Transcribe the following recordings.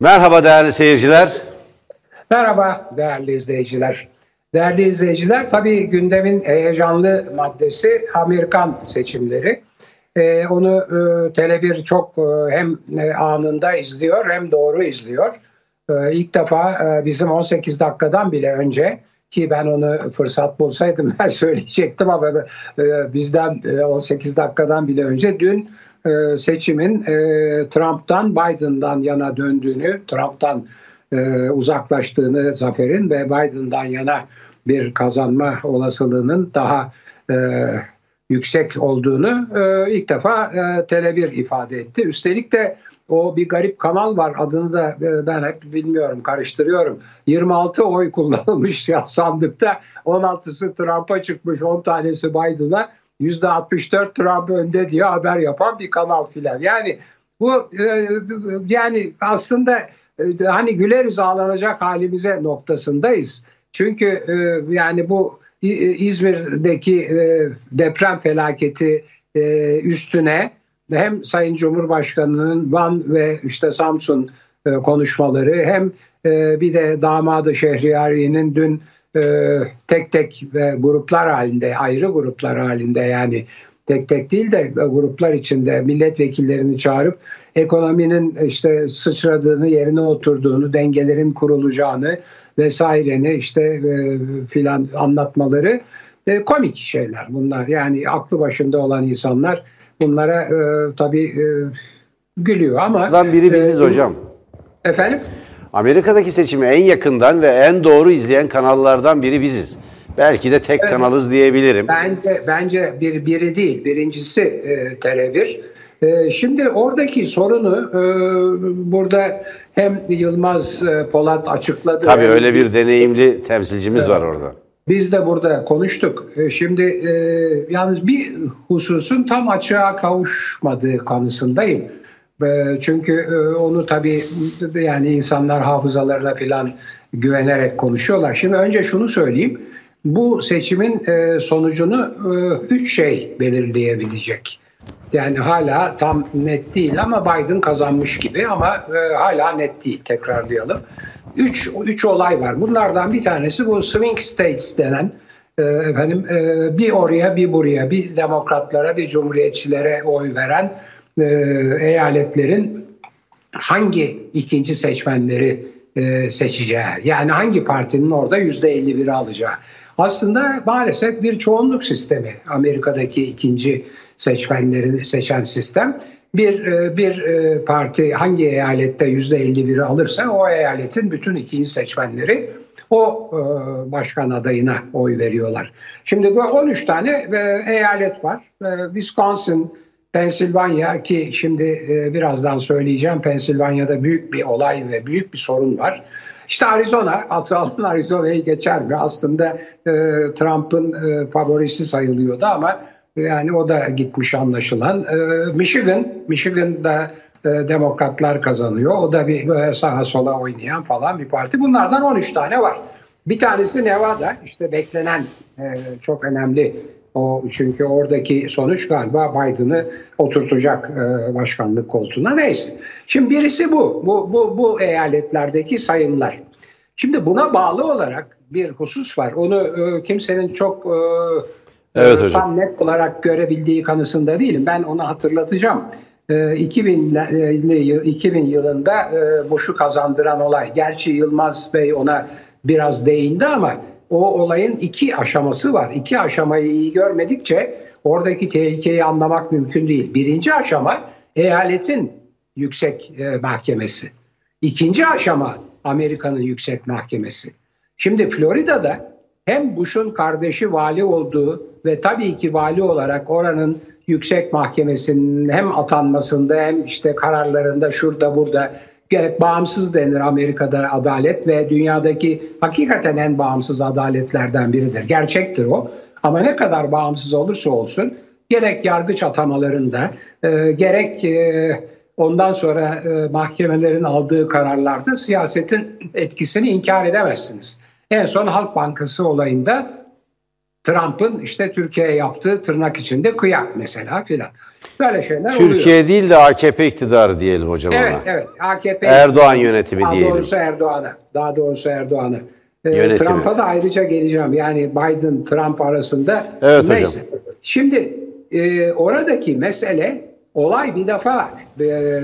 Merhaba değerli seyirciler. Merhaba değerli izleyiciler. Değerli izleyiciler tabii gündemin heyecanlı maddesi Amerikan seçimleri. Ee, onu e, Tele1 çok e, hem e, anında izliyor hem doğru izliyor. E, ilk defa e, bizim 18 dakikadan bile önce ki ben onu fırsat bulsaydım ben söyleyecektim ama e, bizden e, 18 dakikadan bile önce dün e, seçimin e, Trump'tan Biden'dan yana döndüğünü, Trump'tan e, uzaklaştığını zaferin ve Biden'dan yana bir kazanma olasılığının daha yüksek olduğunu ilk defa e, Tele1 ifade etti. Üstelik de o bir garip kanal var adını da ben hep bilmiyorum karıştırıyorum. 26 oy kullanılmış ya sandıkta 16'sı Trump'a çıkmış 10 tanesi Biden'a %64 Trump önde diye haber yapan bir kanal filan. Yani bu e, yani aslında e, hani güleriz ağlanacak halimize noktasındayız. Çünkü e, yani bu İzmir'deki deprem felaketi üstüne hem Sayın Cumhurbaşkanı'nın Van ve işte Samsun konuşmaları hem bir de damadı Şehriyari'nin dün tek tek ve gruplar halinde ayrı gruplar halinde yani tek tek değil de gruplar içinde milletvekillerini çağırıp ekonominin işte sıçradığını, yerine oturduğunu, dengelerin kurulacağını vesaireni işte e, filan anlatmaları e, komik şeyler bunlar. Yani aklı başında olan insanlar bunlara e, tabii e, gülüyor ama... Bundan biri biziz e, hocam. Efendim? Amerika'daki seçimi en yakından ve en doğru izleyen kanallardan biri biziz. Belki de tek evet. kanalız diyebilirim. Bence bence bir biri değil. Birincisi e, Tele1. E, şimdi oradaki sorunu e, burada hem Yılmaz e, Polat açıkladı. Tabii öyle bir deneyimli temsilcimiz evet. var orada. Biz de burada konuştuk. E, şimdi e, yalnız bir hususun tam açığa kavuşmadığı konusundayım. Çünkü e, onu tabii yani insanlar hafızalarına falan güvenerek konuşuyorlar. Şimdi önce şunu söyleyeyim. Bu seçimin e, sonucunu e, üç şey belirleyebilecek. Yani hala tam net değil ama Biden kazanmış gibi ama hala net değil tekrarlayalım. Üç, üç olay var. Bunlardan bir tanesi bu swing states denen efendim bir oraya bir buraya bir demokratlara bir cumhuriyetçilere oy veren e, eyaletlerin hangi ikinci seçmenleri e, seçeceği yani hangi partinin orada yüzde 51'i alacağı. Aslında maalesef bir çoğunluk sistemi Amerika'daki ikinci seçmenleri seçen sistem. Bir e, bir e, parti hangi eyalette yüzde 51'i alırsa o eyaletin bütün ikinci seçmenleri o başkan adayına oy veriyorlar. Şimdi bu 13 tane eyalet var. Wisconsin, Pensilvanya ki şimdi e, birazdan söyleyeceğim Pensilvanya'da büyük bir olay ve büyük bir sorun var. İşte Arizona, Atalın Arizona'yı geçer mi? Aslında e, Trump'ın e, favorisi sayılıyordu ama yani o da gitmiş anlaşılan. E, Michigan, Michigan'da e, demokratlar kazanıyor. O da bir böyle sağa sola oynayan falan bir parti. Bunlardan 13 tane var. Bir tanesi Nevada, işte beklenen e, çok önemli o çünkü oradaki sonuç galiba Biden'ı oturtacak e, başkanlık koltuğuna neyse. Şimdi birisi bu. Bu bu bu eyaletlerdeki sayımlar. Şimdi buna bağlı olarak bir husus var. Onu e, kimsenin çok e, evet, hocam. tam net olarak görebildiği kanısında değilim. Ben onu hatırlatacağım. 2000, 2000 yılında Bush'u kazandıran olay. Gerçi Yılmaz Bey ona biraz değindi ama o olayın iki aşaması var. İki aşamayı iyi görmedikçe oradaki tehlikeyi anlamak mümkün değil. Birinci aşama eyaletin yüksek e, mahkemesi. İkinci aşama Amerika'nın yüksek mahkemesi. Şimdi Florida'da hem Bush'un kardeşi vali olduğu ve tabii ki vali olarak oranın yüksek mahkemesinin hem atanmasında hem işte kararlarında şurada burada bağımsız denir Amerika'da adalet ve dünyadaki hakikaten en bağımsız adaletlerden biridir. Gerçektir o. Ama ne kadar bağımsız olursa olsun gerek yargıç atamalarında e, gerek e, ondan sonra e, mahkemelerin aldığı kararlarda siyasetin etkisini inkar edemezsiniz. En son Halk Bankası olayında Trump'ın işte Türkiye'ye yaptığı tırnak içinde kıyak mesela filan. Böyle şeyler Türkiye oluyor. değil de AKP iktidarı diyelim hocam Evet, ona. evet. AKP Erdoğan yönetimi daha diyelim. doğrusu Erdoğan'a. Daha doğrusu Erdoğan'a. Ee. Trump'a da ayrıca geleceğim. Yani Biden Trump arasında. Evet hocam. neyse. Şimdi e, oradaki mesele olay bir defa e,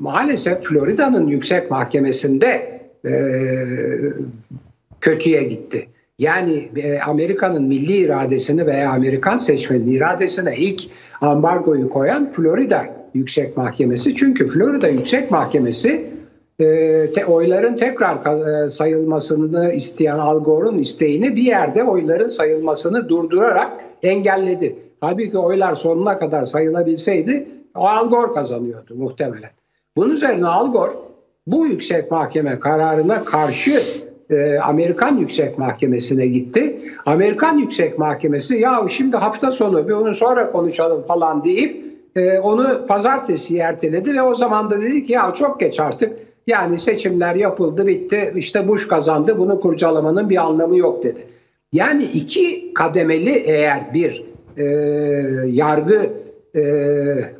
maalesef Florida'nın yüksek mahkemesinde e, kötüye gitti. Yani e, Amerika'nın milli iradesini veya Amerikan seçmenin iradesine ilk ambargoyu koyan Florida Yüksek Mahkemesi. Çünkü Florida Yüksek Mahkemesi e, te, oyların tekrar e, sayılmasını isteyen Al Gore'un isteğini bir yerde oyların sayılmasını durdurarak engelledi. Halbuki oylar sonuna kadar sayılabilseydi Al Gore kazanıyordu muhtemelen. Bunun üzerine Al Gore bu yüksek mahkeme kararına karşı e, Amerikan Yüksek Mahkemesi'ne gitti. Amerikan Yüksek Mahkemesi ya şimdi hafta sonu bir onu sonra konuşalım falan deyip e, onu pazartesi erteledi ve o zaman da dedi ki ya çok geç artık yani seçimler yapıldı bitti işte Bush kazandı bunu kurcalamanın bir anlamı yok dedi. Yani iki kademeli eğer bir e, yargı e,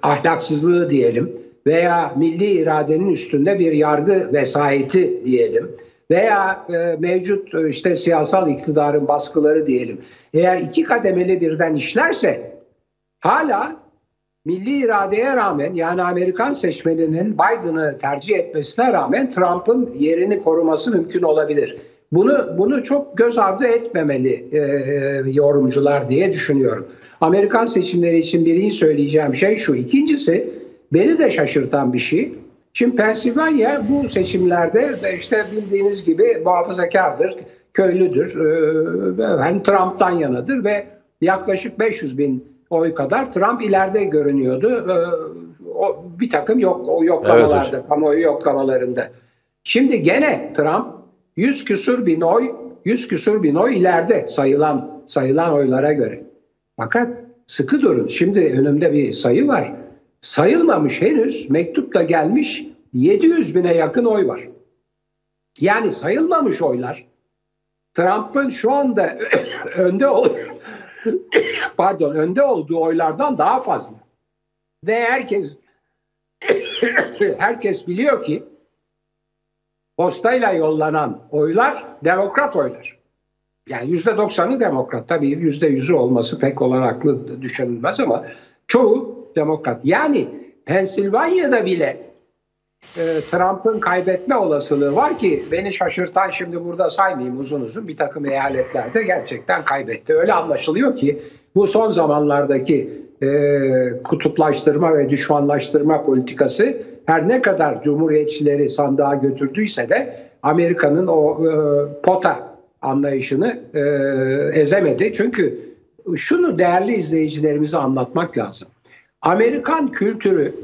ahlaksızlığı diyelim veya milli iradenin üstünde bir yargı vesayeti diyelim veya e, mevcut e, işte siyasal iktidarın baskıları diyelim. Eğer iki kademeli birden işlerse hala milli iradeye rağmen yani Amerikan seçmeninin Biden'ı tercih etmesine rağmen Trump'ın yerini koruması mümkün olabilir. Bunu bunu çok göz ardı etmemeli e, yorumcular diye düşünüyorum. Amerikan seçimleri için birinci söyleyeceğim şey şu. İkincisi beni de şaşırtan bir şey. Şimdi Pensilvanya bu seçimlerde işte bildiğiniz gibi muhafazakardır, köylüdür, e, hani Trump'tan yanadır ve yaklaşık 500 bin oy kadar Trump ileride görünüyordu. E, o bir takım yok yoklamalarda, Evet kamuoyu yoklamalarında. Şimdi gene Trump 100 küsur bin oy, 100 küsur bin oy ileride sayılan sayılan oylara göre. Fakat sıkı durun. Şimdi önümde bir sayı var. Sayılmamış henüz mektupla gelmiş 700 bine yakın oy var. Yani sayılmamış oylar Trump'ın şu anda önde ol pardon önde olduğu oylardan daha fazla. Ve herkes herkes biliyor ki postayla yollanan oylar demokrat oylar. Yani yüzde doksanı demokrat. Tabii yüzde yüzü olması pek olanaklı düşünülmez ama çoğu demokrat. Yani Pensilvanya'da bile e, Trump'ın kaybetme olasılığı var ki beni şaşırtan şimdi burada saymayayım uzun uzun bir takım eyaletlerde gerçekten kaybetti. Öyle anlaşılıyor ki bu son zamanlardaki e, kutuplaştırma ve düşmanlaştırma politikası her ne kadar cumhuriyetçileri sandığa götürdüyse de Amerika'nın o e, pota anlayışını e, ezemedi. Çünkü şunu değerli izleyicilerimize anlatmak lazım. Amerikan kültürü.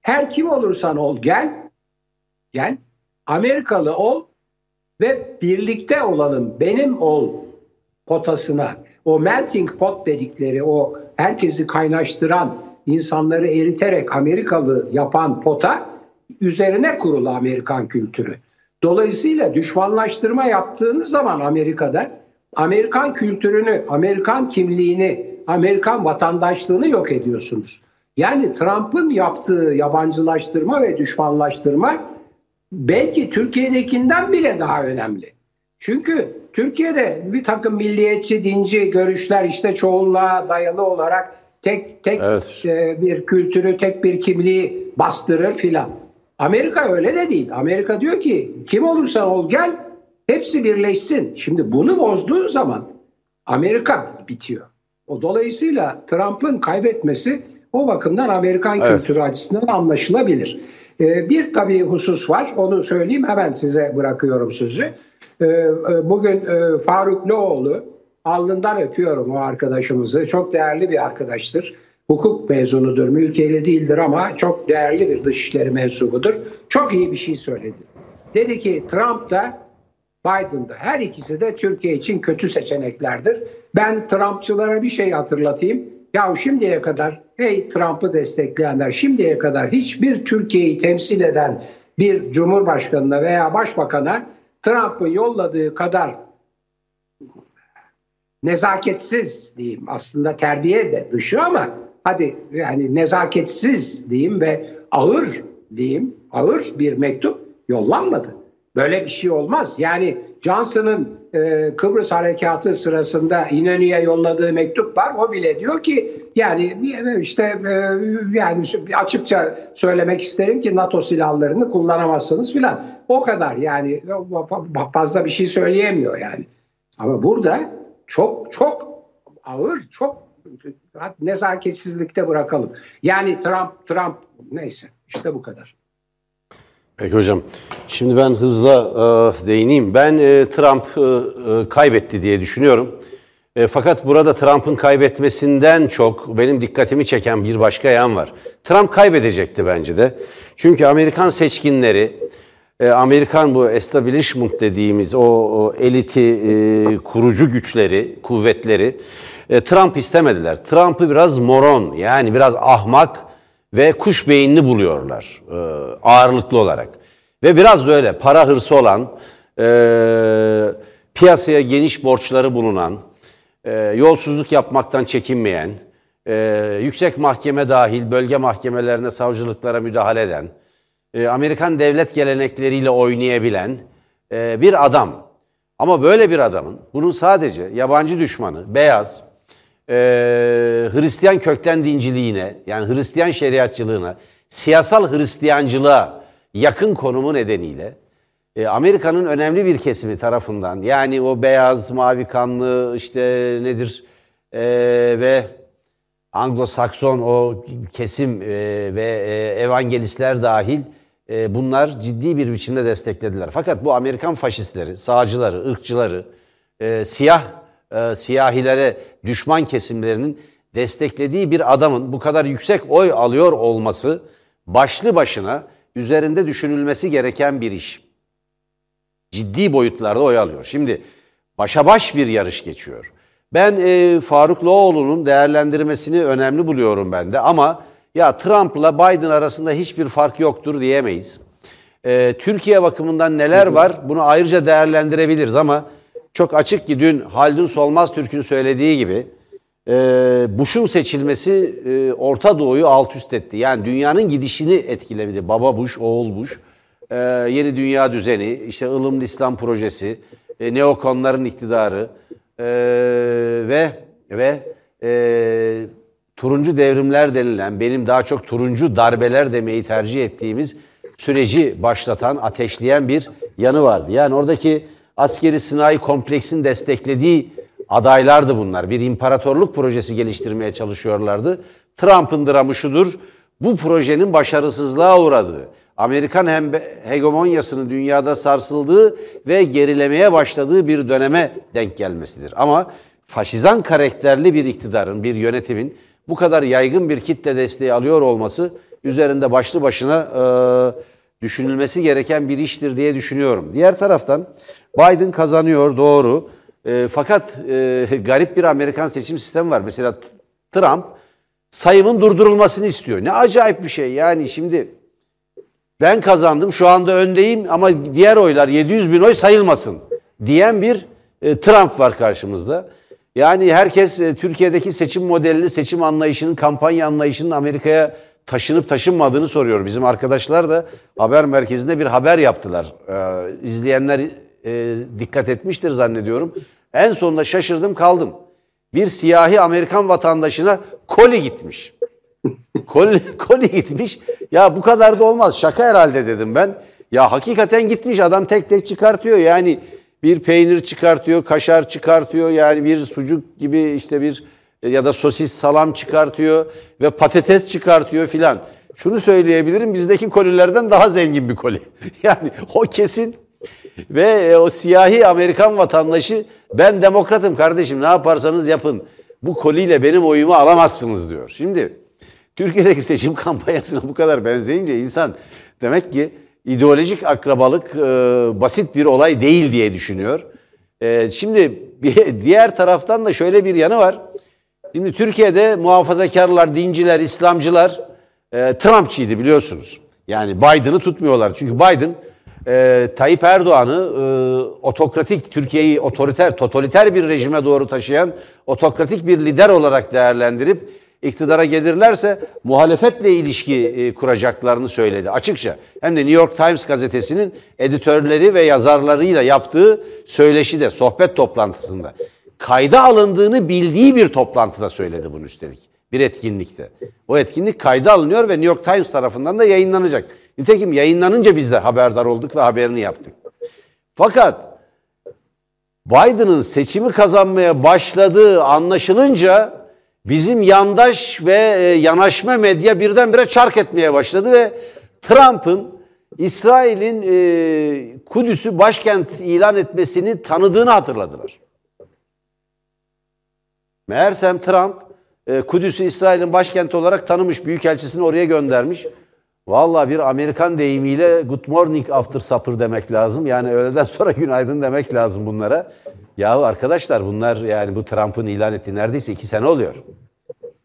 Her kim olursan ol gel, gel, Amerikalı ol ve birlikte olalım, benim ol potasına, o melting pot dedikleri, o herkesi kaynaştıran, insanları eriterek Amerikalı yapan pota üzerine kurulu Amerikan kültürü. Dolayısıyla düşmanlaştırma yaptığınız zaman Amerika'da Amerikan kültürünü, Amerikan kimliğini, Amerikan vatandaşlığını yok ediyorsunuz. Yani Trump'ın yaptığı yabancılaştırma ve düşmanlaştırma belki Türkiye'dekinden bile daha önemli. Çünkü Türkiye'de bir takım milliyetçi, dinci görüşler işte çoğunluğa dayalı olarak tek tek Evet. e, bir kültürü, tek bir kimliği bastırır filan. Amerika öyle de değil. Amerika diyor ki kim olursan ol gel hepsi birleşsin. Şimdi bunu bozduğun zaman Amerika bitiyor. O dolayısıyla Trump'ın kaybetmesi o bakımdan Amerikan Evet. kültürü açısından anlaşılabilir. Ee, bir tabii husus var. Onu söyleyeyim hemen size bırakıyorum sözü. Ee, e, bugün e, Faruk Loğlu alnından öpüyorum o arkadaşımızı. Çok değerli bir arkadaştır. Hukuk mezunudur, mülkiyeli değildir ama çok değerli bir dışişleri mensubudur. Çok iyi bir şey söyledi. Dedi ki Trump da Biden da her ikisi de Türkiye için kötü seçeneklerdir. Ben Trumpçılara bir şey hatırlatayım. Ya şimdiye kadar hey Trump'ı destekleyenler şimdiye kadar hiçbir Türkiye'yi temsil eden bir cumhurbaşkanına veya başbakana Trump'ın yolladığı kadar nezaketsiz diyeyim aslında terbiye de dışı ama hadi yani nezaketsiz diyeyim ve ağır diyeyim ağır bir mektup yollanmadı. Böyle bir şey olmaz. Yani Johnson'ın e, Kıbrıs harekatı sırasında İnönü'ye yolladığı mektup var. O bile diyor ki yani işte e, yani açıkça söylemek isterim ki NATO silahlarını kullanamazsınız filan. O kadar yani fazla bir şey söyleyemiyor yani. Ama burada çok çok ağır, çok nezaketsizlikte bırakalım. Yani Trump, Trump neyse işte bu kadar. Peki hocam. Şimdi ben hızla e, değineyim. Ben e, Trump e, e, kaybetti diye düşünüyorum. E, fakat burada Trump'ın kaybetmesinden çok benim dikkatimi çeken bir başka yan var. Trump kaybedecekti bence de. Çünkü Amerikan seçkinleri, e, Amerikan bu establishment dediğimiz o, o eliti, e, kurucu güçleri, kuvvetleri e, Trump istemediler. Trump'ı biraz moron yani biraz ahmak ve kuş beyinli buluyorlar e, ağırlıklı olarak. Ve biraz da öyle para hırsı olan, e, piyasaya geniş borçları bulunan, e, yolsuzluk yapmaktan çekinmeyen, e, yüksek mahkeme dahil bölge mahkemelerine, savcılıklara müdahale eden, e, Amerikan devlet gelenekleriyle oynayabilen e, bir adam. Ama böyle bir adamın bunun sadece yabancı düşmanı, beyaz, e, Hristiyan kökten dinciliğine yani Hristiyan şeriatçılığına, siyasal Hristiyancılığa yakın konumu nedeniyle e, Amerika'nın önemli bir kesimi tarafından yani o beyaz, mavi kanlı işte nedir e, ve Anglo-Sakson o kesim e, ve e, evangelistler dahil e, bunlar ciddi bir biçimde desteklediler. Fakat bu Amerikan faşistleri, sağcıları, ırkçıları, e, siyah e, siyahilere düşman kesimlerinin desteklediği bir adamın bu kadar yüksek oy alıyor olması başlı başına üzerinde düşünülmesi gereken bir iş. Ciddi boyutlarda oy alıyor. Şimdi başa baş bir yarış geçiyor. Ben e, Faruk Loğlu'nun değerlendirmesini önemli buluyorum ben de ama ya Trump'la Biden arasında hiçbir fark yoktur diyemeyiz. E, Türkiye bakımından neler var bunu ayrıca değerlendirebiliriz ama çok açık ki dün Haldun Solmaz Türk'ün söylediği gibi e, Bush'un seçilmesi e, Orta Doğu'yu alt üst etti. Yani dünyanın gidişini etkiledi. Baba Bush, oğul Bush, e, yeni dünya düzeni, işte ılımlı İslam projesi, e, neokonların iktidarı e, ve ve e, turuncu devrimler denilen benim daha çok turuncu darbeler demeyi tercih ettiğimiz süreci başlatan, ateşleyen bir yanı vardı. Yani oradaki askeri sınai kompleksin desteklediği adaylardı bunlar. Bir imparatorluk projesi geliştirmeye çalışıyorlardı. Trump'ın dramı şudur, bu projenin başarısızlığa uğradığı, Amerikan hegemonyasının dünyada sarsıldığı ve gerilemeye başladığı bir döneme denk gelmesidir. Ama faşizan karakterli bir iktidarın, bir yönetimin bu kadar yaygın bir kitle desteği alıyor olması üzerinde başlı başına e, düşünülmesi gereken bir iştir diye düşünüyorum. Diğer taraftan Biden kazanıyor doğru. E, fakat e, garip bir Amerikan seçim sistemi var. Mesela Trump sayımın durdurulmasını istiyor. Ne acayip bir şey. Yani şimdi ben kazandım şu anda öndeyim ama diğer oylar 700 bin oy sayılmasın diyen bir e, Trump var karşımızda. Yani herkes e, Türkiye'deki seçim modelini, seçim anlayışının, kampanya anlayışının Amerika'ya taşınıp taşınmadığını soruyor. Bizim arkadaşlar da haber merkezinde bir haber yaptılar. Ee, izleyenler e, dikkat etmiştir zannediyorum. En sonunda şaşırdım kaldım. Bir siyahi Amerikan vatandaşına koli gitmiş. koli, koli gitmiş. Ya bu kadar da olmaz. Şaka herhalde dedim ben. Ya hakikaten gitmiş adam tek tek çıkartıyor. Yani bir peynir çıkartıyor, kaşar çıkartıyor. Yani bir sucuk gibi işte bir ya da sosis salam çıkartıyor ve patates çıkartıyor filan. Şunu söyleyebilirim bizdeki kolilerden daha zengin bir koli. Yani o kesin ve e, o siyahi Amerikan vatandaşı ben demokratım kardeşim ne yaparsanız yapın. Bu koliyle benim oyumu alamazsınız diyor. Şimdi Türkiye'deki seçim kampanyasına bu kadar benzeyince insan demek ki ideolojik akrabalık e, basit bir olay değil diye düşünüyor. E, şimdi bir, diğer taraftan da şöyle bir yanı var. Şimdi Türkiye'de muhafazakarlar, dinciler, İslamcılar e, Trumpçıydı biliyorsunuz. Yani Biden'ı tutmuyorlar. Çünkü Biden e, Tayyip Erdoğan'ı e, otokratik, Türkiye'yi otoriter, totaliter bir rejime doğru taşıyan otokratik bir lider olarak değerlendirip iktidara gelirlerse muhalefetle ilişki e, kuracaklarını söyledi açıkça. Hem de New York Times gazetesinin editörleri ve yazarlarıyla yaptığı söyleşi de sohbet toplantısında kayda alındığını bildiği bir toplantıda söyledi bunu üstelik. Bir etkinlikte. O etkinlik kayda alınıyor ve New York Times tarafından da yayınlanacak. Nitekim yayınlanınca biz de haberdar olduk ve haberini yaptık. Fakat Biden'ın seçimi kazanmaya başladığı anlaşılınca bizim yandaş ve e, yanaşma medya birdenbire çark etmeye başladı ve Trump'ın İsrail'in e, Kudüs'ü başkent ilan etmesini tanıdığını hatırladılar. Meğersem Trump e, Kudüs'ü İsrail'in başkenti olarak tanımış, büyükelçisini oraya göndermiş. Vallahi bir Amerikan deyimiyle good morning after supper demek lazım. Yani öğleden sonra günaydın demek lazım bunlara. Yahu arkadaşlar bunlar yani bu Trump'ın ilan ettiği neredeyse iki sene oluyor.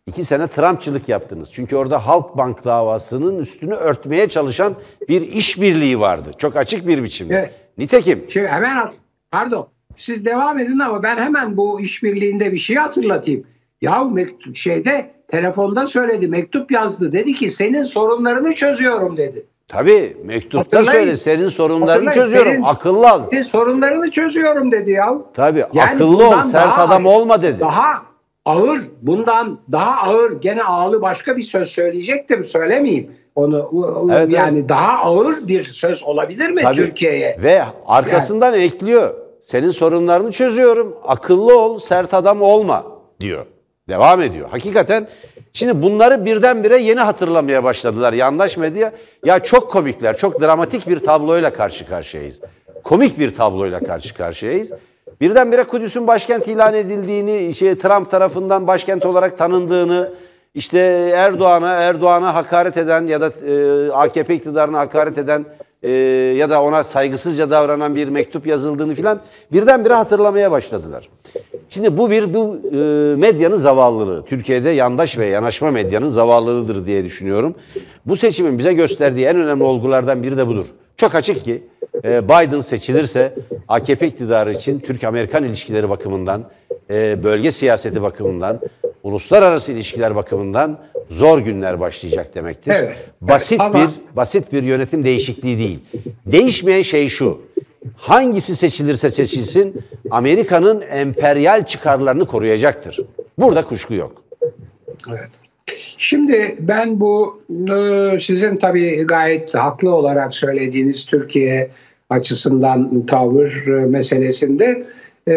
İki sene Trumpçılık yaptınız. Çünkü orada Halkbank davasının üstünü örtmeye çalışan bir işbirliği vardı. Çok açık bir biçimde. Evet. Nitekim. Şimdi hemen pardon. Siz devam edin ama ben hemen bu işbirliğinde bir şey hatırlatayım. Yahu mektup şeyde telefonda söyledi, mektup yazdı. Dedi ki senin sorunlarını çözüyorum dedi. Tabii mektupta söyle senin sorunlarını Hatırlayın, çözüyorum. Senin, akıllı ol. Senin sorunlarını çözüyorum dedi ya. Tabii yani akıllı ol, sert adam olma dedi. Daha ağır, bundan daha ağır gene ağlı başka bir söz söyleyecektim. Söylemeyeyim. Onu evet, yani evet. daha ağır bir söz olabilir mi Türkiye'ye? Ve arkasından yani. ekliyor. Senin sorunlarını çözüyorum. Akıllı ol, sert adam olma diyor. Devam ediyor. Hakikaten şimdi bunları birdenbire yeni hatırlamaya başladılar yandaş medya. Ya çok komikler, çok dramatik bir tabloyla karşı karşıyayız. Komik bir tabloyla karşı karşıyayız. Birdenbire Kudüs'ün başkent ilan edildiğini, şey, Trump tarafından başkent olarak tanındığını, işte Erdoğan'a Erdoğan'a hakaret eden ya da e, AKP iktidarına hakaret eden e, ya da ona saygısızca davranan bir mektup yazıldığını filan birdenbire hatırlamaya başladılar. Şimdi bu bir bu e, medyanın zavallılığı. Türkiye'de yandaş ve yanaşma medyanın zavallılığıdır diye düşünüyorum. Bu seçimin bize gösterdiği en önemli olgulardan biri de budur. Çok açık ki e, Biden seçilirse AKP iktidarı için Türk-Amerikan ilişkileri bakımından, e, bölge siyaseti bakımından, uluslararası ilişkiler bakımından zor günler başlayacak demektir. Evet, basit evet, ama... bir basit bir yönetim değişikliği değil. Değişmeyen şey şu. Hangisi seçilirse seçilsin Amerika'nın emperyal çıkarlarını koruyacaktır. Burada kuşku yok. Evet. Şimdi ben bu e, sizin tabii gayet haklı olarak söylediğiniz Türkiye açısından tavır e, meselesinde e,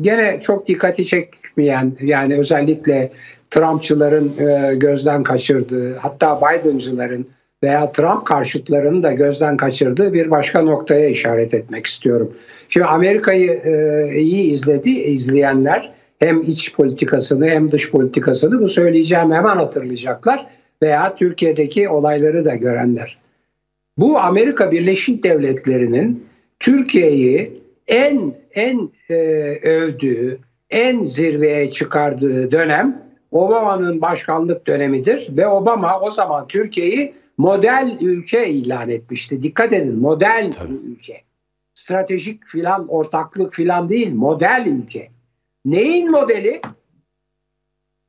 gene çok dikkati çekmeyen yani özellikle Trumpçıların gözden kaçırdığı hatta Biden'cıların veya Trump karşıtlarının da gözden kaçırdığı bir başka noktaya işaret etmek istiyorum. Şimdi Amerika'yı iyi izledi izleyenler hem iç politikasını hem dış politikasını bu söyleyeceğim hemen hatırlayacaklar veya Türkiye'deki olayları da görenler. Bu Amerika Birleşik Devletleri'nin Türkiye'yi en en e, övdüğü, en zirveye çıkardığı dönem Obama'nın başkanlık dönemidir ve Obama o zaman Türkiye'yi model ülke ilan etmişti. Dikkat edin model Tabii. ülke. Stratejik filan ortaklık filan değil model ülke. Neyin modeli?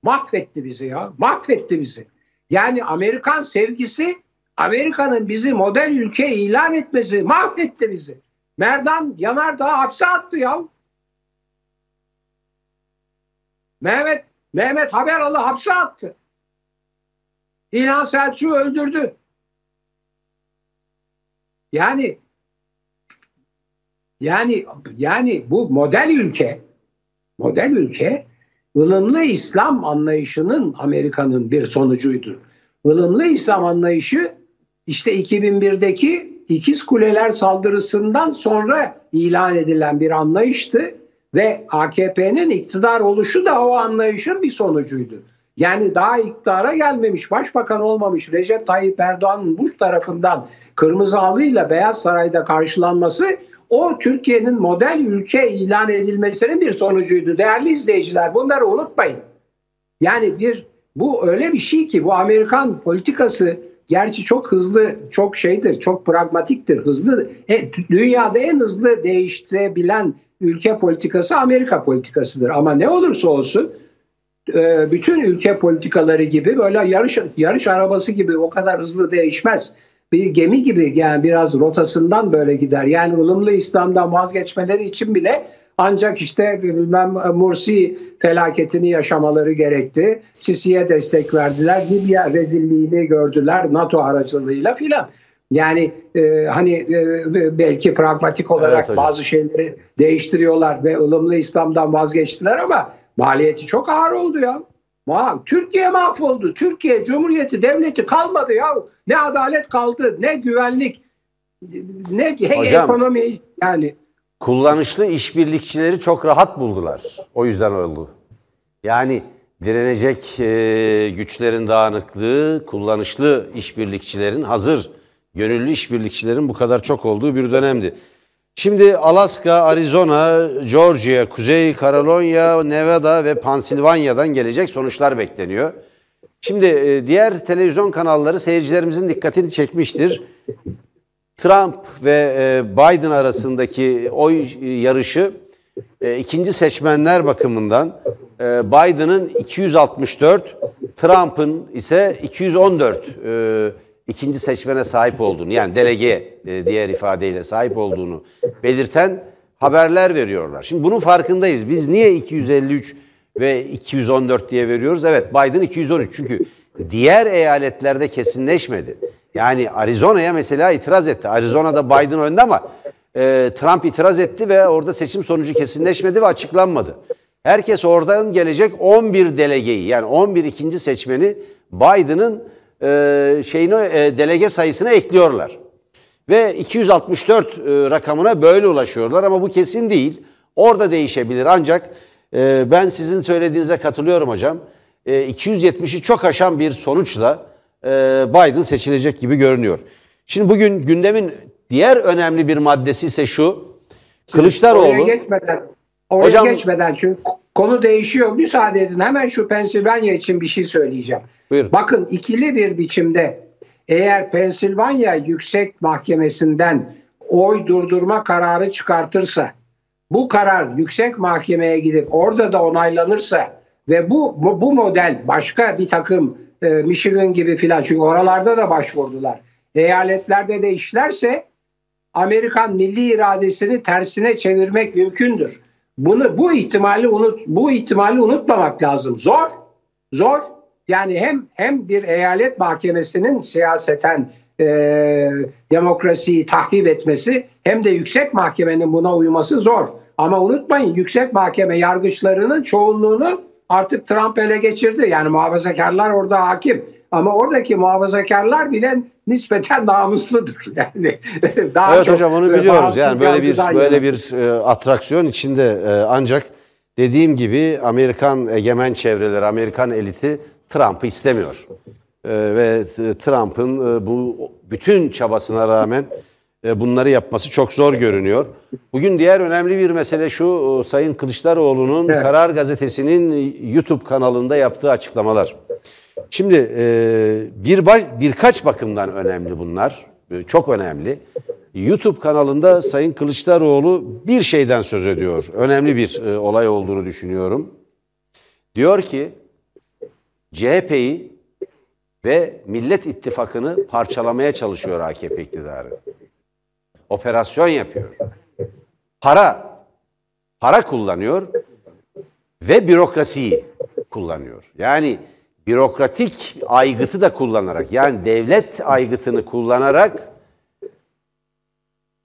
Mahvetti bizi ya. Mahvetti bizi. Yani Amerikan sevgisi Amerika'nın bizi model ülke ilan etmesi mahvetti bizi. Merdan Yanardağ hapse attı ya. Mehmet Mehmet Haberalı hapse attı. İlhan Selçuk'u öldürdü. Yani yani yani bu model ülke model ülke ılımlı İslam anlayışının Amerika'nın bir sonucuydu. Ilımlı İslam anlayışı işte 2001'deki İkiz Kuleler saldırısından sonra ilan edilen bir anlayıştı ve AKP'nin iktidar oluşu da o anlayışın bir sonucuydu. Yani daha iktidara gelmemiş, başbakan olmamış Recep Tayyip Erdoğan'ın Bush tarafından kırmızı halıyla Beyaz Saray'da karşılanması o Türkiye'nin model ülke ilan edilmesinin bir sonucuydu. Değerli izleyiciler bunları unutmayın. Yani bir bu öyle bir şey ki bu Amerikan politikası gerçi çok hızlı, çok şeydir, çok pragmatiktir, hızlı. E, dünyada en hızlı değiştirebilen ülke politikası Amerika politikasıdır. Ama ne olursa olsun e, bütün ülke politikaları gibi böyle yarış yarış arabası gibi o kadar hızlı değişmez. Bir gemi gibi yani biraz rotasından böyle gider. Yani ılımlı İslam'dan vazgeçmeleri için bile ancak işte bilmem Mursi felaketini yaşamaları gerekti. Sisi'ye destek verdiler. Libya rezilliğini gördüler NATO aracılığıyla filan. Yani e, hani e, belki pragmatik olarak evet bazı şeyleri değiştiriyorlar ve ılımlı İslam'dan vazgeçtiler ama maliyeti çok ağır oldu ya. Ma Türkiye mahvoldu. Türkiye Cumhuriyeti devleti kalmadı ya. Ne adalet kaldı, ne güvenlik, ne Hocam, ekonomi yani. Kullanışlı işbirlikçileri çok rahat buldular. O yüzden oldu. Yani direnecek e, güçlerin dağınıklığı, kullanışlı işbirlikçilerin hazır gönüllü işbirlikçilerin bu kadar çok olduğu bir dönemdi. Şimdi Alaska, Arizona, Georgia, Kuzey Carolina, Nevada ve Pensilvanya'dan gelecek sonuçlar bekleniyor. Şimdi e, diğer televizyon kanalları seyircilerimizin dikkatini çekmiştir. Trump ve e, Biden arasındaki oy yarışı e, ikinci seçmenler bakımından Biden'ın 264, Trump'ın ise 214 ikinci seçmene sahip olduğunu yani delege e, diğer ifadeyle sahip olduğunu belirten haberler veriyorlar. Şimdi bunun farkındayız. Biz niye 253 ve 214 diye veriyoruz? Evet Biden 213 çünkü diğer eyaletlerde kesinleşmedi. Yani Arizona'ya mesela itiraz etti. Arizona'da Biden önde ama e, Trump itiraz etti ve orada seçim sonucu kesinleşmedi ve açıklanmadı. Herkes oradan gelecek 11 delegeyi yani 11 ikinci seçmeni Biden'ın e, şeyini e, delege sayısına ekliyorlar. Ve 264 e, rakamına böyle ulaşıyorlar ama bu kesin değil. Orada değişebilir ancak e, ben sizin söylediğinize katılıyorum hocam. E, 270'i çok aşan bir sonuçla e, Biden seçilecek gibi görünüyor. Şimdi bugün gündemin diğer önemli bir maddesi ise şu. Kılıçdaroğlu. Oraya geçmeden, oraya hocam, geçmeden çünkü konu değişiyor. Müsaade edin hemen şu Pensilvanya için bir şey söyleyeceğim. Buyurun. Bakın ikili bir biçimde eğer Pensilvanya Yüksek Mahkemesi'nden oy durdurma kararı çıkartırsa bu karar yüksek mahkemeye gidip orada da onaylanırsa ve bu bu, bu model başka bir takım e, Michigan gibi filan çünkü oralarda da başvurdular. Eyaletlerde de işlerse Amerikan milli iradesini tersine çevirmek mümkündür. Bunu bu ihtimali unut bu ihtimali unutmamak lazım. Zor. Zor. Yani hem hem bir eyalet mahkemesinin siyaseten e, demokrasiyi tahrip etmesi hem de yüksek mahkemenin buna uyması zor. Ama unutmayın yüksek mahkeme yargıçlarının çoğunluğunu artık Trump ele geçirdi. Yani muhafazakarlar orada hakim. Ama oradaki muhafazakarlar bile nispeten namusludur. Yani daha evet çok hocam onu biliyoruz. Yani böyle bir böyle bir e, atraksiyon içinde e, ancak dediğim gibi Amerikan egemen çevreleri, Amerikan eliti Trump'ı istemiyor. E, ve Trump'ın e, bu bütün çabasına rağmen e, bunları yapması çok zor görünüyor. Bugün diğer önemli bir mesele şu, e, Sayın Kılıçdaroğlu'nun evet. Karar Gazetesi'nin YouTube kanalında yaptığı açıklamalar. Şimdi e, bir birkaç bakımdan önemli bunlar, çok önemli. YouTube kanalında Sayın Kılıçdaroğlu bir şeyden söz ediyor. Önemli bir olay olduğunu düşünüyorum. Diyor ki CHP'yi ve Millet İttifakı'nı parçalamaya çalışıyor AKP iktidarı operasyon yapıyor. Para, para kullanıyor ve bürokrasiyi kullanıyor. Yani bürokratik aygıtı da kullanarak yani devlet aygıtını kullanarak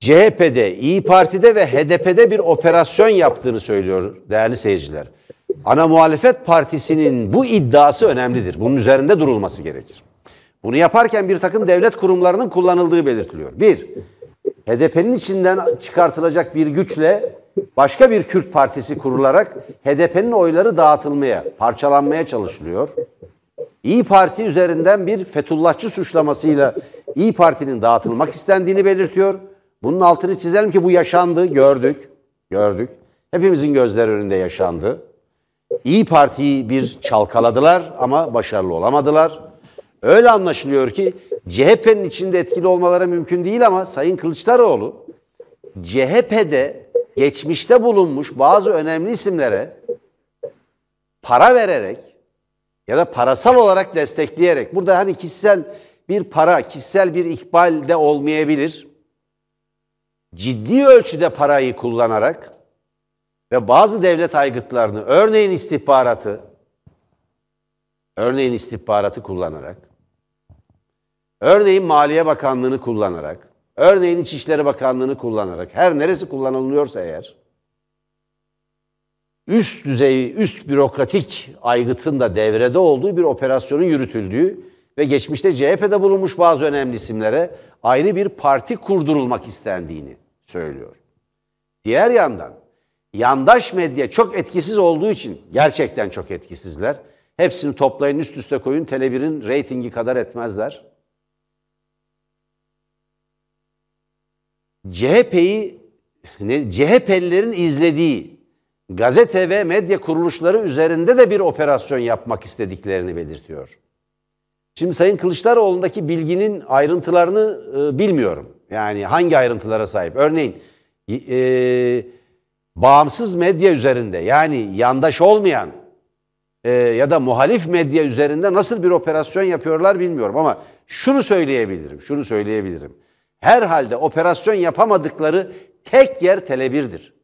CHP'de, İyi Parti'de ve HDP'de bir operasyon yaptığını söylüyor değerli seyirciler. Ana muhalefet partisinin bu iddiası önemlidir. Bunun üzerinde durulması gerekir. Bunu yaparken bir takım devlet kurumlarının kullanıldığı belirtiliyor. Bir, HDP'nin içinden çıkartılacak bir güçle başka bir Kürt partisi kurularak HDP'nin oyları dağıtılmaya, parçalanmaya çalışılıyor. İyi Parti üzerinden bir Fethullahçı suçlamasıyla İyi Parti'nin dağıtılmak istendiğini belirtiyor. Bunun altını çizelim ki bu yaşandı, gördük, gördük. Hepimizin gözler önünde yaşandı. İyi Parti'yi bir çalkaladılar ama başarılı olamadılar. Öyle anlaşılıyor ki CHP'nin içinde etkili olmaları mümkün değil ama Sayın Kılıçdaroğlu CHP'de geçmişte bulunmuş bazı önemli isimlere para vererek ya da parasal olarak destekleyerek burada hani kişisel bir para, kişisel bir ihbal de olmayabilir. Ciddi ölçüde parayı kullanarak ve bazı devlet aygıtlarını, örneğin istihbaratı, örneğin istihbaratı kullanarak, örneğin Maliye Bakanlığı'nı kullanarak, örneğin İçişleri Bakanlığı'nı kullanarak, her neresi kullanılıyorsa eğer, üst düzey, üst bürokratik aygıtın da devrede olduğu bir operasyonun yürütüldüğü ve geçmişte CHP'de bulunmuş bazı önemli isimlere ayrı bir parti kurdurulmak istendiğini söylüyor. Diğer yandan yandaş medya çok etkisiz olduğu için gerçekten çok etkisizler. Hepsini toplayın üst üste koyun Tele1'in reytingi kadar etmezler. CHP'yi CHP'lilerin izlediği gazete ve medya kuruluşları üzerinde de bir operasyon yapmak istediklerini belirtiyor. Şimdi Sayın Kılıçdaroğlu'ndaki bilginin ayrıntılarını e, bilmiyorum. Yani hangi ayrıntılara sahip? Örneğin e, bağımsız medya üzerinde yani yandaş olmayan e, ya da muhalif medya üzerinde nasıl bir operasyon yapıyorlar bilmiyorum ama şunu söyleyebilirim, şunu söyleyebilirim. Herhalde operasyon yapamadıkları tek yer Tele1'dir.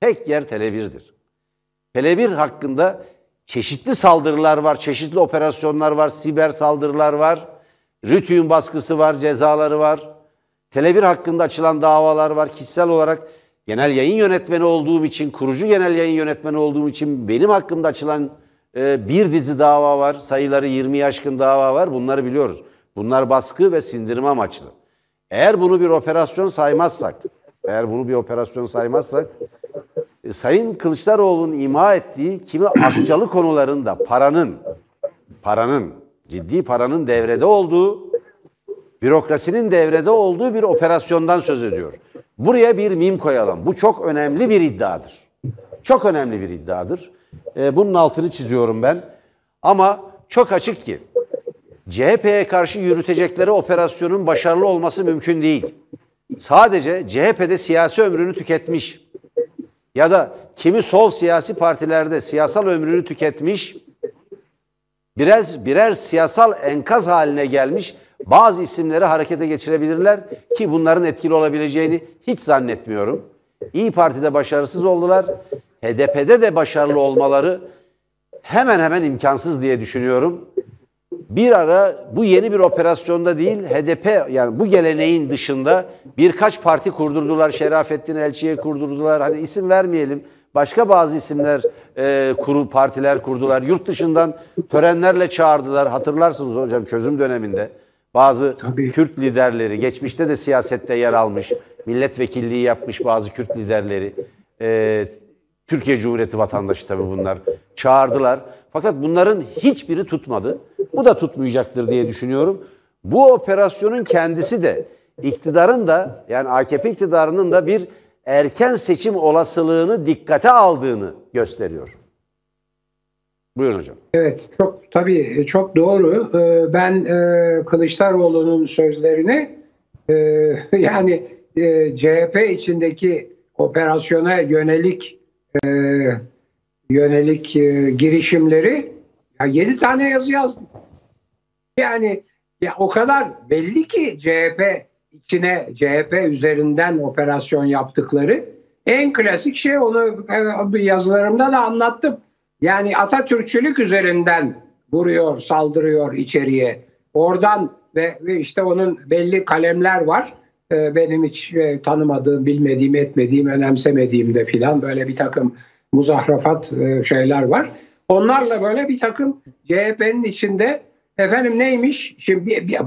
Tek yer Tele1'dir. Tele1 hakkında çeşitli saldırılar var, çeşitli operasyonlar var, siber saldırılar var, rütüğün baskısı var, cezaları var. Tele1 hakkında açılan davalar var. Kişisel olarak genel yayın yönetmeni olduğum için, kurucu genel yayın yönetmeni olduğum için benim hakkımda açılan e, bir dizi dava var. Sayıları 20 aşkın dava var. Bunları biliyoruz. Bunlar baskı ve sindirme amaçlı. Eğer bunu bir operasyon saymazsak, eğer bunu bir operasyon saymazsak, e, Sayın Kılıçdaroğlu'nun ima ettiği kimi akçalı konularında paranın, paranın, ciddi paranın devrede olduğu, bürokrasinin devrede olduğu bir operasyondan söz ediyor. Buraya bir mim koyalım. Bu çok önemli bir iddiadır. Çok önemli bir iddiadır. E, bunun altını çiziyorum ben. Ama çok açık ki CHP'ye karşı yürütecekleri operasyonun başarılı olması mümkün değil. Sadece CHP'de siyasi ömrünü tüketmiş ya da kimi sol siyasi partilerde siyasal ömrünü tüketmiş, biraz birer siyasal enkaz haline gelmiş bazı isimleri harekete geçirebilirler ki bunların etkili olabileceğini hiç zannetmiyorum. İyi Parti'de başarısız oldular. HDP'de de başarılı olmaları hemen hemen imkansız diye düşünüyorum bir ara bu yeni bir operasyonda değil HDP yani bu geleneğin dışında birkaç parti kurdurdular. Şerafettin Elçi'ye kurdurdular. Hani isim vermeyelim. Başka bazı isimler e, kuru partiler kurdular. Yurt dışından törenlerle çağırdılar. Hatırlarsınız hocam çözüm döneminde. Bazı Tabii. Kürt liderleri, geçmişte de siyasette yer almış, milletvekilliği yapmış bazı Kürt liderleri, e, Türkiye Cumhuriyeti vatandaşı tabii bunlar, çağırdılar. Fakat bunların hiçbiri tutmadı. Bu da tutmayacaktır diye düşünüyorum. Bu operasyonun kendisi de iktidarın da yani AKP iktidarının da bir erken seçim olasılığını dikkate aldığını gösteriyor. Buyurun hocam. Evet çok tabii çok doğru. Ee, ben e, Kılıçdaroğlu'nun sözlerini e, yani e, CHP içindeki operasyona yönelik yönelik girişimleri ya yedi tane yazı yazdım. Yani ya o kadar belli ki CHP içine CHP üzerinden operasyon yaptıkları en klasik şey onu e, yazılarımda da anlattım. Yani Atatürkçülük üzerinden vuruyor, saldırıyor içeriye. Oradan ve, işte onun belli kalemler var. E, benim hiç e, tanımadığım, bilmediğim, etmediğim, önemsemediğim de filan böyle bir takım muzahrafat şeyler var. Onlarla böyle bir takım CHP'nin içinde efendim neymiş? Şimdi bir, bir,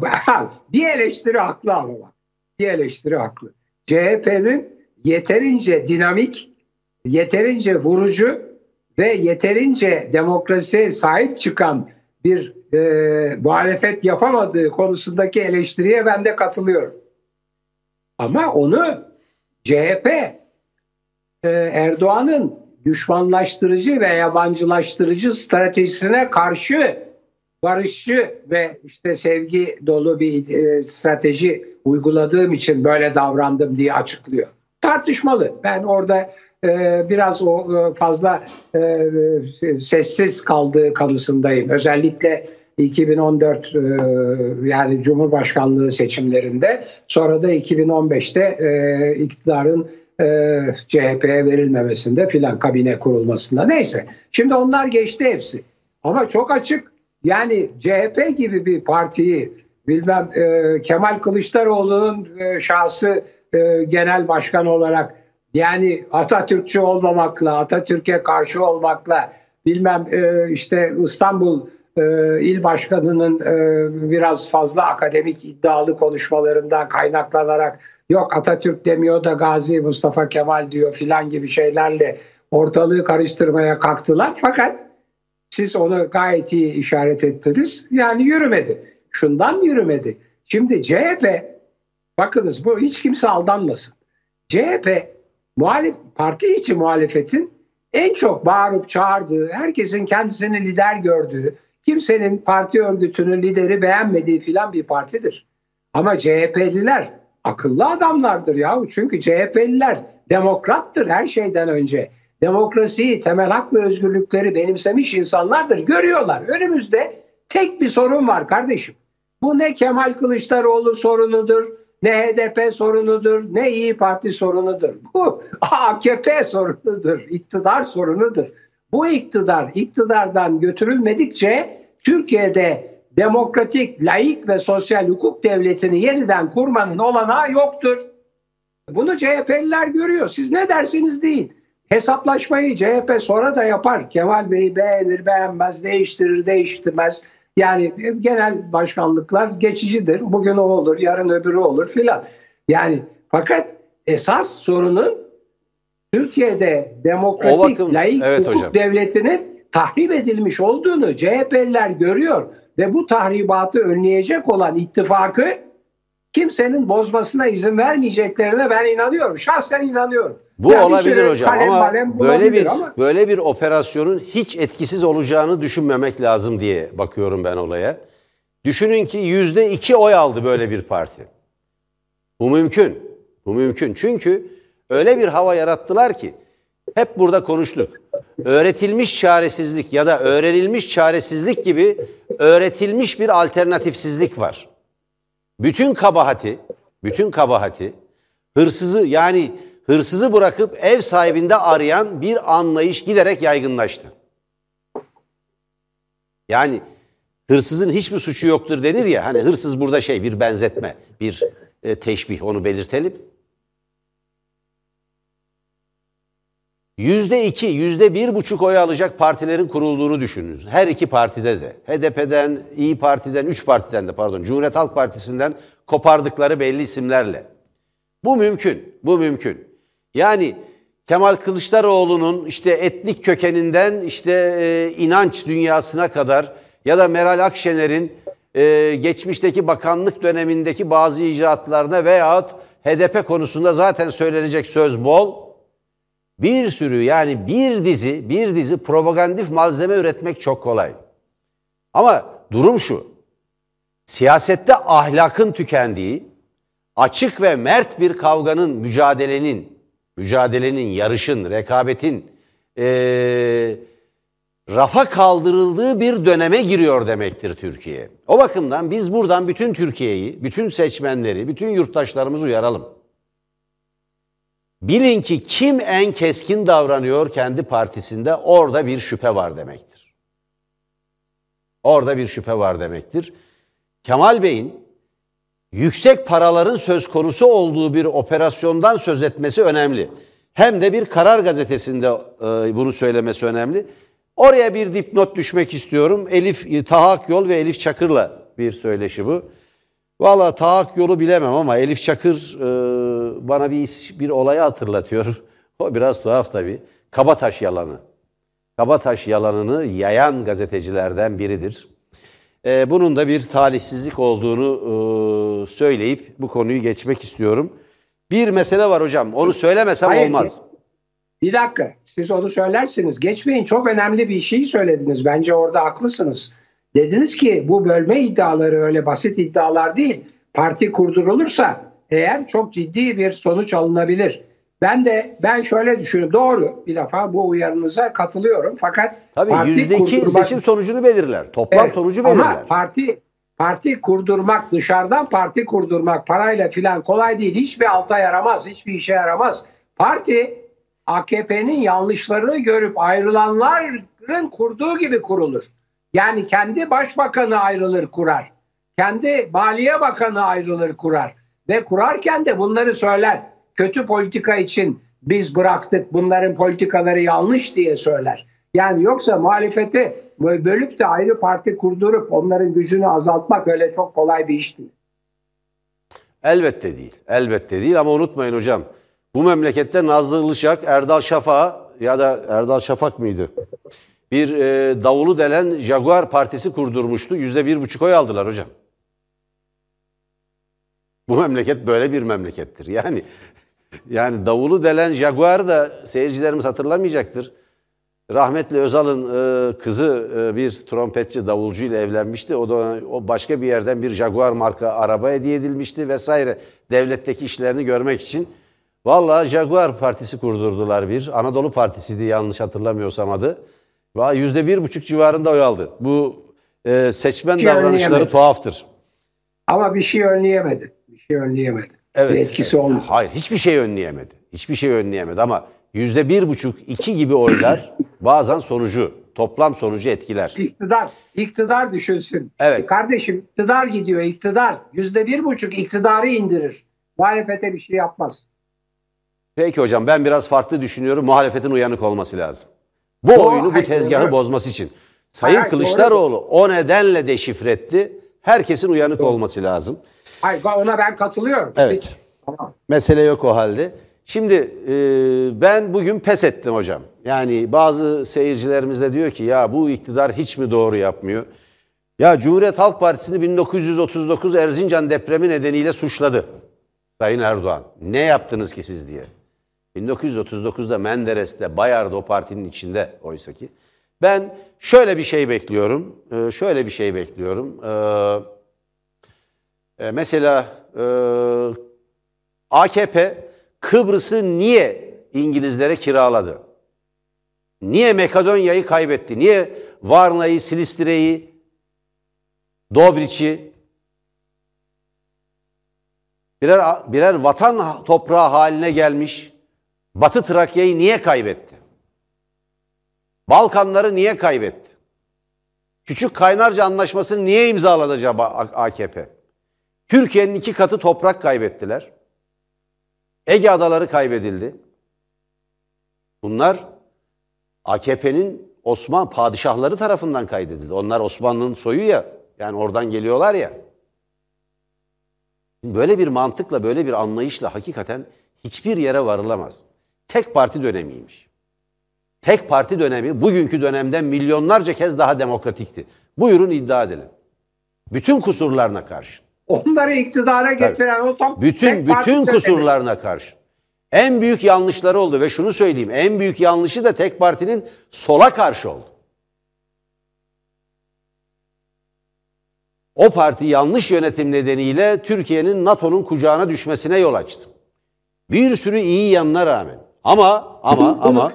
bir eleştiri haklı ama bak. Bir eleştiri haklı. CHP'nin yeterince dinamik, yeterince vurucu ve yeterince demokrasiye sahip çıkan bir e, muhalefet yapamadığı konusundaki eleştiriye ben de katılıyorum. Ama onu CHP e, Erdoğan'ın düşmanlaştırıcı ve yabancılaştırıcı stratejisine karşı barışçı ve işte sevgi dolu bir e, strateji uyguladığım için böyle davrandım diye açıklıyor. Tartışmalı. Ben orada biraz o fazla sessiz kaldığı kanısındayım. Özellikle 2014 yani Cumhurbaşkanlığı seçimlerinde sonra da 2015'te iktidarın CHP'ye verilmemesinde filan kabine kurulmasında neyse. Şimdi onlar geçti hepsi. Ama çok açık yani CHP gibi bir partiyi bilmem e, Kemal Kılıçdaroğlu'nun e, şahsı e, genel başkan olarak yani Atatürkçü olmamakla, Atatürk'e karşı olmakla bilmem e, işte İstanbul e, il başkanının e, biraz fazla akademik iddialı konuşmalarından kaynaklanarak yok Atatürk demiyor da Gazi Mustafa Kemal diyor filan gibi şeylerle ortalığı karıştırmaya kalktılar. Fakat siz onu gayet iyi işaret ettiniz. Yani yürümedi. Şundan yürümedi. Şimdi CHP bakınız bu hiç kimse aldanmasın. CHP muhalif parti içi muhalefetin en çok bağırıp çağırdığı, herkesin kendisini lider gördüğü, kimsenin parti örgütünün lideri beğenmediği filan bir partidir. Ama CHP'liler akıllı adamlardır ya. Çünkü CHP'liler demokrattır her şeyden önce demokrasiyi, temel hak ve özgürlükleri benimsemiş insanlardır. Görüyorlar. Önümüzde tek bir sorun var kardeşim. Bu ne Kemal Kılıçdaroğlu sorunudur, ne HDP sorunudur, ne İyi Parti sorunudur. Bu AKP sorunudur, iktidar sorunudur. Bu iktidar iktidardan götürülmedikçe Türkiye'de demokratik, laik ve sosyal hukuk devletini yeniden kurmanın olanağı yoktur. Bunu CHP'liler görüyor. Siz ne dersiniz değil. Hesaplaşmayı CHP sonra da yapar. Kemal Bey beğenir, beğenmez, değiştirir, değiştirmez. Yani genel başkanlıklar geçicidir. Bugün o olur, yarın öbürü olur filan. Yani fakat esas sorunun Türkiye'de demokratik, bakım, layık evet hukuk hocam. devletinin tahrip edilmiş olduğunu CHP'liler görüyor ve bu tahribatı önleyecek olan ittifakı kimsenin bozmasına izin vermeyeceklerine ben inanıyorum. Şahsen inanıyorum. Bu yani olabilir hocam kalem, ama kalem böyle bir ama. böyle bir operasyonun hiç etkisiz olacağını düşünmemek lazım diye bakıyorum ben olaya. Düşünün ki yüzde iki oy aldı böyle bir parti. Bu mümkün. Bu mümkün. Çünkü öyle bir hava yarattılar ki hep burada konuştuk. Öğretilmiş çaresizlik ya da öğrenilmiş çaresizlik gibi öğretilmiş bir alternatifsizlik var. Bütün kabahati, bütün kabahati hırsızı yani hırsızı bırakıp ev sahibinde arayan bir anlayış giderek yaygınlaştı. Yani hırsızın hiçbir suçu yoktur denir ya hani hırsız burada şey bir benzetme, bir e, teşbih onu belirtelim. Yüzde iki, yüzde bir buçuk oy alacak partilerin kurulduğunu düşününüz. Her iki partide de. HDP'den, İyi Parti'den, üç partiden de pardon, Cumhuriyet Halk Partisi'nden kopardıkları belli isimlerle. Bu mümkün, bu mümkün. Yani Kemal Kılıçdaroğlu'nun işte etnik kökeninden işte e, inanç dünyasına kadar ya da Meral Akşener'in e, geçmişteki bakanlık dönemindeki bazı icraatlarına veyahut HDP konusunda zaten söylenecek söz bol. Bir sürü yani bir dizi bir dizi propagandif malzeme üretmek çok kolay. Ama durum şu. Siyasette ahlakın tükendiği, açık ve mert bir kavganın, mücadelenin mücadelenin, yarışın, rekabetin e, rafa kaldırıldığı bir döneme giriyor demektir Türkiye. O bakımdan biz buradan bütün Türkiye'yi, bütün seçmenleri, bütün yurttaşlarımızı uyaralım. Bilin ki kim en keskin davranıyor kendi partisinde orada bir şüphe var demektir. Orada bir şüphe var demektir. Kemal Bey'in yüksek paraların söz konusu olduğu bir operasyondan söz etmesi önemli. Hem de bir karar gazetesinde e, bunu söylemesi önemli. Oraya bir dipnot düşmek istiyorum. Elif e, Tahak Yol ve Elif Çakır'la bir söyleşi bu. Valla Tahak Yol'u bilemem ama Elif Çakır e, bana bir bir olayı hatırlatıyor. O biraz tuhaf tabii. Kabataş yalanı. Kabataş yalanını yayan gazetecilerden biridir. E, bunun da bir talihsizlik olduğunu e, söyleyip bu konuyu geçmek istiyorum. Bir mesele var hocam. Onu söylemesem Hayır, olmaz. Bir dakika. Siz onu söylersiniz. Geçmeyin. Çok önemli bir şey söylediniz. Bence orada haklısınız. Dediniz ki bu bölme iddiaları öyle basit iddialar değil. Parti kurdurulursa eğer çok ciddi bir sonuç alınabilir. Ben de ben şöyle düşünüyorum. Doğru bir defa bu uyarınıza katılıyorum. Fakat Tabii parti yüzdeki kurdurmak- seçim sonucunu belirler. Toplam Evet, sonucu belirler. Ama parti parti kurdurmak dışarıdan parti kurdurmak parayla filan kolay değil. Hiçbir alta yaramaz, hiçbir işe yaramaz. Parti AKP'nin yanlışlarını görüp ayrılanların kurduğu gibi kurulur. Yani kendi başbakanı ayrılır kurar. Kendi maliye bakanı ayrılır kurar. Ve kurarken de bunları söyler. Kötü politika için biz bıraktık bunların politikaları yanlış diye söyler. Yani yoksa muhalefeti bölüp de ayrı parti kurdurup onların gücünü azaltmak öyle çok kolay bir iş değil. Elbette değil. Elbette değil ama unutmayın hocam. Bu memlekette Nazlı Ilışak, Erdal Şafak'a ya da Erdal Şafak mıydı? Bir e, davulu delen Jaguar Partisi kurdurmuştu. Yüzde bir buçuk oy aldılar hocam. Bu memleket böyle bir memlekettir. Yani yani davulu delen Jaguar da seyircilerimiz hatırlamayacaktır. Rahmetli Özal'ın e, kızı e, bir trompetçi davulcu ile evlenmişti. O da o başka bir yerden bir Jaguar marka araba hediye edilmişti vesaire. Devletteki işlerini görmek için. Vallahi Jaguar Partisi kurdurdular bir. Anadolu Partisi'ydi yanlış hatırlamıyorsam adı. Vallahi yüzde bir buçuk civarında oy aldı. Bu e, seçmen Hiç davranışları önleyemedi. tuhaftır. Ama bir şey önleyemedi. Bir şey önleyemedi. Evet. Bir etkisi olmadı. Hayır, hiçbir şey önleyemedi. Hiçbir şey önleyemedi ama yüzde bir buçuk, iki gibi oylar bazen sonucu, toplam sonucu etkiler. İktidar, iktidar düşünsün. Evet. E Kardeşim iktidar gidiyor, iktidar. Yüzde bir buçuk iktidarı indirir. Muhalefete bir şey yapmaz. Peki hocam ben biraz farklı düşünüyorum. Muhalefetin uyanık olması lazım. Bu Doğru, oyunu, bu tezgahı doğru. bozması için. Sayın Hayır, Kılıçdaroğlu o nedenle deşifre etti. Herkesin uyanık olması lazım. Hayır ona ben katılıyorum. Evet. Peki. Tamam. Mesele yok o halde. Şimdi e, ben bugün pes ettim hocam. Yani bazı seyircilerimiz de diyor ki ya bu iktidar hiç mi doğru yapmıyor? Ya Cumhuriyet Halk Partisi'ni 1939 Erzincan depremi nedeniyle suçladı Sayın Erdoğan. Ne yaptınız ki siz diye. 1939'da Menderes'te, Bayar'da o partinin içinde oysa ki. Ben şöyle bir şey bekliyorum. e, Şöyle bir şey bekliyorum. E, e, Mesela AKP Kıbrıs'ı niye İngilizlere kiraladı? Niye Makedonya'yı kaybetti? Niye Varna'yı, Silistre'yi, Dobriç'i birer, birer vatan toprağı haline gelmiş Batı Trakya'yı niye kaybetti? Balkanları niye kaybetti? Küçük Kaynarca Anlaşması'nı niye imzaladı acaba AKP? Türkiye'nin iki katı toprak kaybettiler. Ege adaları kaybedildi. Bunlar AKP'nin Osman padişahları tarafından kaydedildi. Onlar Osmanlı'nın soyu ya. Yani oradan geliyorlar ya. Böyle bir mantıkla, böyle bir anlayışla hakikaten hiçbir yere varılamaz. Tek parti dönemiymiş. Tek parti dönemi bugünkü dönemden milyonlarca kez daha demokratikti. Buyurun iddia edelim. Bütün kusurlarına karşı. Onları iktidara getiren o top Bütün tek parti bütün dönemi. kusurlarına karşı. En büyük yanlışları oldu ve şunu söyleyeyim. En büyük yanlışı da tek partinin sola karşı oldu. O parti yanlış yönetim nedeniyle Türkiye'nin NATO'nun kucağına düşmesine yol açtı. Bir sürü iyi yanına rağmen. Ama ama ama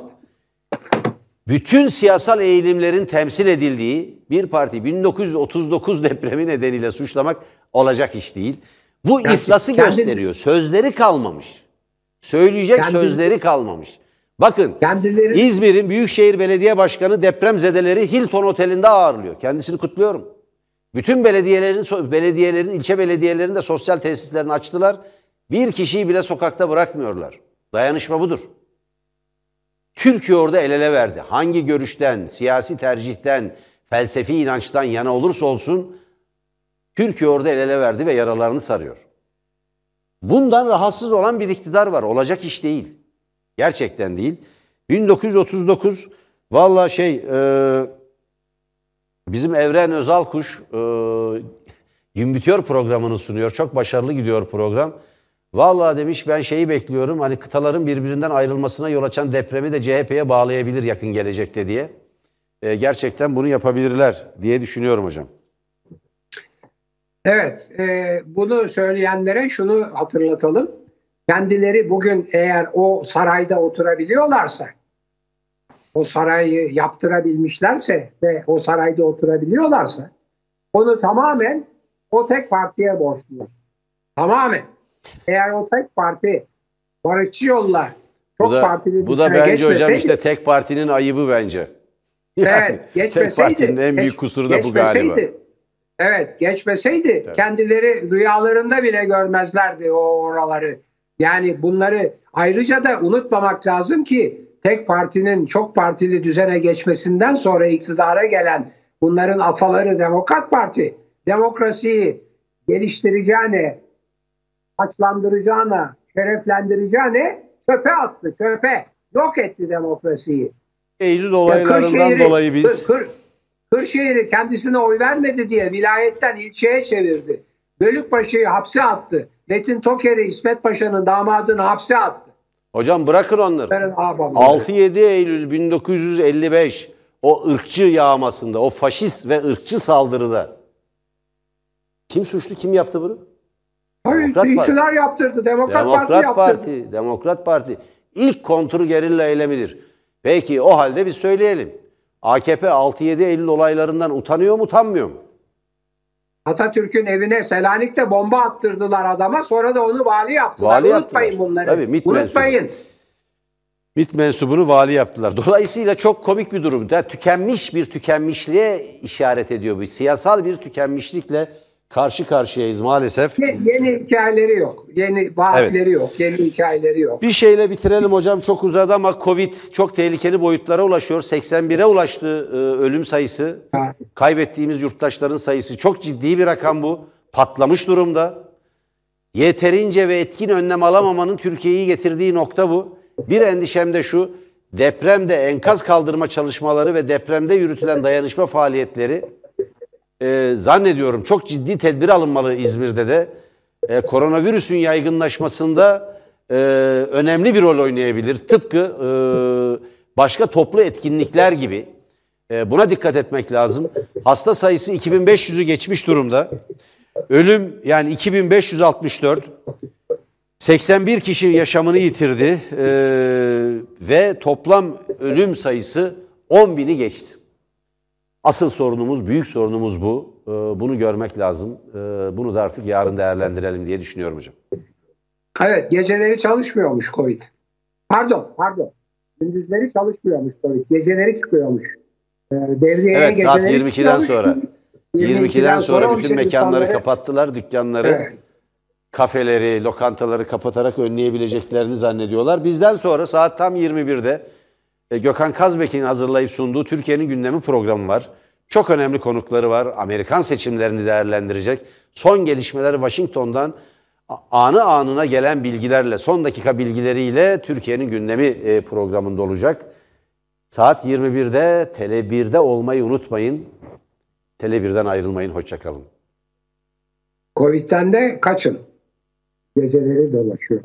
bütün siyasal eğilimlerin temsil edildiği bir parti 1939 depremi nedeniyle suçlamak olacak iş değil. Bu Yani iflası kendi- gösteriyor. Sözleri kalmamış. Söyleyecek Kendi- sözleri kalmamış. Bakın Kendileri İzmir'in Büyükşehir Belediye Başkanı depremzedeleri Hilton Oteli'nde ağırlıyor. Kendisini kutluyorum. Bütün belediyelerin belediyelerin ilçe belediyelerin de sosyal tesislerini açtılar. Bir kişiyi bile sokakta bırakmıyorlar. Dayanışma budur. Türkiye orada el ele verdi. Hangi görüşten, siyasi tercihten, felsefi inançtan yana olursa olsun Türkiye orada el ele verdi ve yaralarını sarıyor. Bundan rahatsız olan bir iktidar var. Olacak iş değil. Gerçekten değil. 1939 valla şey e, bizim Evren Özalkuş e, Gün Bitiyor programını sunuyor. Çok başarılı gidiyor program. Valla demiş ben şeyi bekliyorum hani kıtaların birbirinden ayrılmasına yol açan depremi de CHP'ye bağlayabilir yakın gelecekte diye. E, gerçekten bunu yapabilirler diye düşünüyorum hocam. Evet, e, bunu söyleyenlere şunu hatırlatalım. kendileri bugün eğer o sarayda oturabiliyorlarsa, o sarayı yaptırabilmişlerse ve o sarayda oturabiliyorlarsa onu tamamen o tek partiye borçlular. Tamamen. Eğer o tek parti barışçı yolla çok Bu da, partili bu da düzene bence hocam geçmeseydi- işte tek partinin ayıbı bence. Yani Evet, geçmeseydi. Tek partinin en büyük geç- kusuru da bu geçmeseydi, galiba. Evet, geçmeseydi kendileri rüyalarında bile görmezlerdi o oraları. Yani bunları ayrıca da unutmamak lazım ki tek partinin çok partili düzene geçmesinden sonra iktidara gelen bunların ataları Demokrat Parti demokrasiyi geliştireceğine, açlandıracağına, şereflendireceğine çöpe attı, çöpe. Yok etti demokrasiyi. Eylül olaylarından Kırşehir'i- dolayı biz Kır, Kır- Kırşehir'i kendisine oy vermedi diye vilayetten ilçeye çevirdi. Bölükbaşı'yı hapse attı. Metin Toker'i İsmet Paşa'nın damadını hapse attı. hocam bırakın onları. Bunların ağabeyleri. 6-7 Eylül 1955 o ırkçı yağmasında, o faşist ve ırkçı saldırıda kim suçlu, kim yaptı bunu? Tabii, Demokrat yaptırdı. Demokrat, Demokrat Parti Parti, yaptırdı. Demokrat Parti ilk kontur gerilla eylemidir. Peki o halde bir söyleyelim. AKP 6-7 Eylül olaylarından utanıyor mu, utanmıyor mu? Atatürk'ün evine Selanik'te bomba attırdılar adama. Sonra da onu vali yaptılar. Vali Unutmayın yaptılar. bunları. Tabii, MİT Unutmayın. MİT mensubunu vali yaptılar. Dolayısıyla çok komik bir durum. Ya, tükenmiş bir tükenmişliğe işaret ediyor bu. Siyasal bir tükenmişlikle karşı karşıyayız maalesef. Ye- Yeni hikayeleri yok. Yeni vaatleri yok. Yeni hikayeleri yok. Bir şeyle bitirelim hocam çok uzadı ama Covid çok tehlikeli boyutlara ulaşıyor. 81'e ulaştı e, ölüm sayısı. Ha. Kaybettiğimiz yurttaşların sayısı çok ciddi bir rakam bu. Patlamış durumda. Yeterince ve etkin önlem alamamanın Türkiye'yi getirdiği nokta bu. Bir endişem de şu. Depremde enkaz kaldırma çalışmaları ve depremde yürütülen dayanışma faaliyetleri e, zannediyorum çok ciddi tedbir alınmalı İzmir'de de. E, koronavirüsün yaygınlaşmasında e, önemli bir rol oynayabilir. Tıpkı e, başka toplu etkinlikler gibi. E, buna dikkat etmek lazım. Hasta sayısı 2500'ü geçmiş durumda. Ölüm yani 2564. 81 kişi yaşamını yitirdi e, ve toplam ölüm sayısı 10 bini geçti. Asıl sorunumuz, büyük sorunumuz bu. E, bunu görmek lazım. E, bunu da artık yarın değerlendirelim diye düşünüyorum hocam. Evet geceleri çalışmıyormuş Covid. Pardon pardon. Gündüzleri çalışmıyormuş Covid. Geceleri çıkıyormuş. Ee, devriyeye Evet saat geceleri 22'den çıkıyormuş. sonra. 22'den sonra onun bütün için mekanları insanları- kapattılar, dükkanları, Evet. kafeleri, lokantaları kapatarak önleyebileceklerini zannediyorlar. Bizden sonra saat tam 21'de e, Gökhan Kazbek'in hazırlayıp sunduğu Türkiye'nin gündemi programı var. Çok önemli konukları var. Amerikan seçimlerini değerlendirecek. Son gelişmeleri Washington'dan anı anına gelen bilgilerle, son dakika bilgileriyle Türkiye'nin gündemi e, programında olacak. Saat 21'de Tele1'de olmayı unutmayın. Tele1'den ayrılmayın. Hoşçakalın. Covid'den de kaçın. Geceleri dolaşıyor.